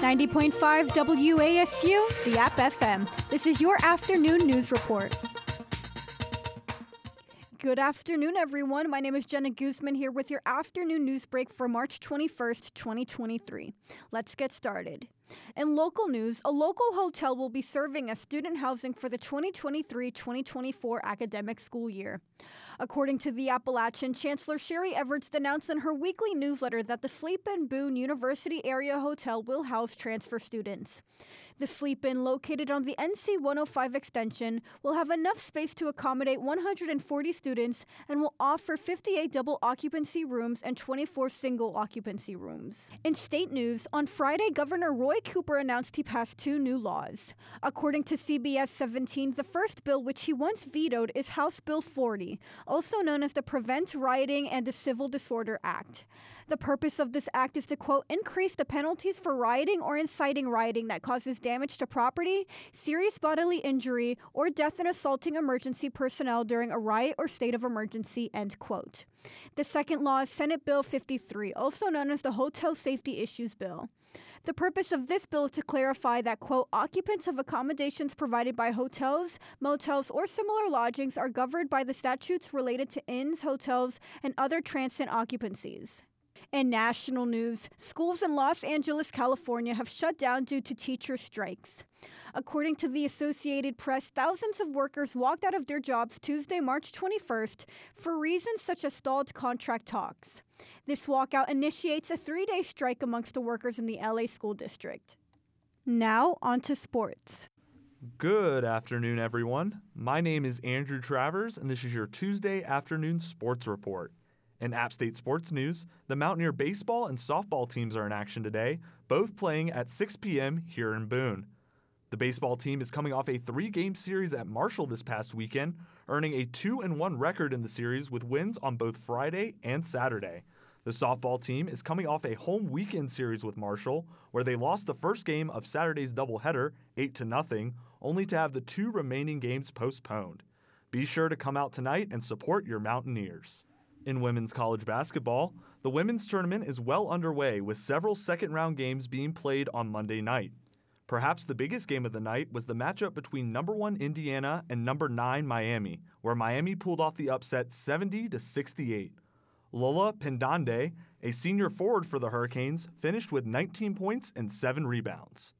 90.5 WASU, the App FM. This is your afternoon news report. Good afternoon, everyone. My name is Jenna Guzman here with your afternoon news break for March 21st, 2023. Let's get started. In local news, a local hotel will be serving as student housing for the 2023 2024 academic school year. According to the Appalachian, Chancellor Sheri Everts announced in her weekly newsletter that the Sleep Inn Boone University Area Hotel will house transfer students. The Sleep Inn, located on the NC 105 extension, will have enough space to accommodate 140 students and will offer 58 double occupancy rooms and 24 single occupancy rooms. In state news, on Friday, Governor Roy Cooper announced he passed two new laws. According to CBS 17, the first bill, which he once vetoed, is House Bill 40, also known as the Prevent Rioting and the Civil Disorder Act. The purpose of this act is to, quote, increase the penalties for rioting or inciting rioting that causes damage to property, serious bodily injury, or death in assaulting emergency personnel during a riot or state of emergency, end quote. The second law is Senate Bill 53, also known as the Hotel Safety Issues Bill. The purpose of this bill is to clarify that, quote, occupants of accommodations provided by hotels, motels, or similar lodgings are governed by the statutes related to inns, hotels, and other transient occupancies. In national news, schools in Los Angeles, California have shut down due to teacher strikes. According to the Associated Press, thousands of workers walked out of their jobs Tuesday, March 21st, for reasons such as stalled contract talks. This walkout initiates a three day strike amongst the workers in the LA school district. Now, on to sports. Good afternoon, everyone. My name is Andrew Travers, and this is your Tuesday afternoon sports report. In App State sports news, the Mountaineer baseball and softball teams are in action today, both playing at 6 p.m. here in Boone. The baseball team is coming off a three game series at Marshall this past weekend, earning a 2 1 record in the series with wins on both Friday and Saturday. The softball team is coming off a home weekend series with Marshall, where they lost the first game of Saturday's doubleheader, 8 0, only to have the two remaining games postponed. Be sure to come out tonight and support your Mountaineers. In women's college basketball, the women's tournament is well underway with several second round games being played on Monday night. Perhaps the biggest game of the night was the matchup between number 1 Indiana and number 9 Miami, where Miami pulled off the upset 70 to 68. Lola Pendande, a senior forward for the Hurricanes, finished with 19 points and 7 rebounds.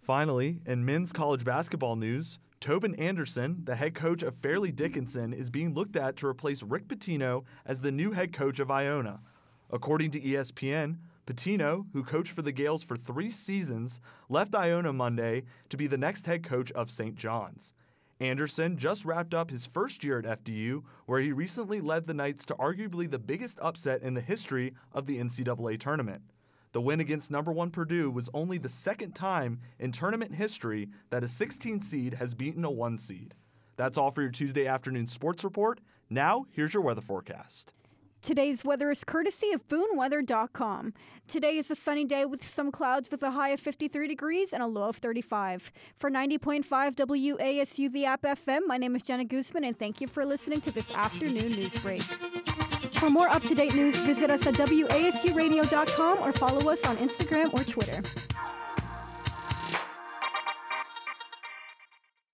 Finally, in men's college basketball news, Tobin Anderson, the head coach of Fairleigh Dickinson, is being looked at to replace Rick Pitino as the new head coach of Iona. According to ESPN, Pitino, who coached for the Gaels for three seasons, left Iona Monday to be the next head coach of St. John's. Anderson just wrapped up his first year at FDU, where he recently led the Knights to arguably the biggest upset in the history of the NCAA tournament. The win against number one Purdue was only the second time in tournament history that a 16 seed has beaten a 1 seed. That's all for your Tuesday afternoon sports report. Now, here's your weather forecast. Today's weather is courtesy of BoonWeather.com. Today is a sunny day with some clouds with a high of 53 degrees and a low of 35. For 90.5 WASU, the App FM, my name is Jenna Guzman, and thank you for listening to this afternoon news break. For more up to date news, visit us at WASUradio.com or follow us on Instagram or Twitter.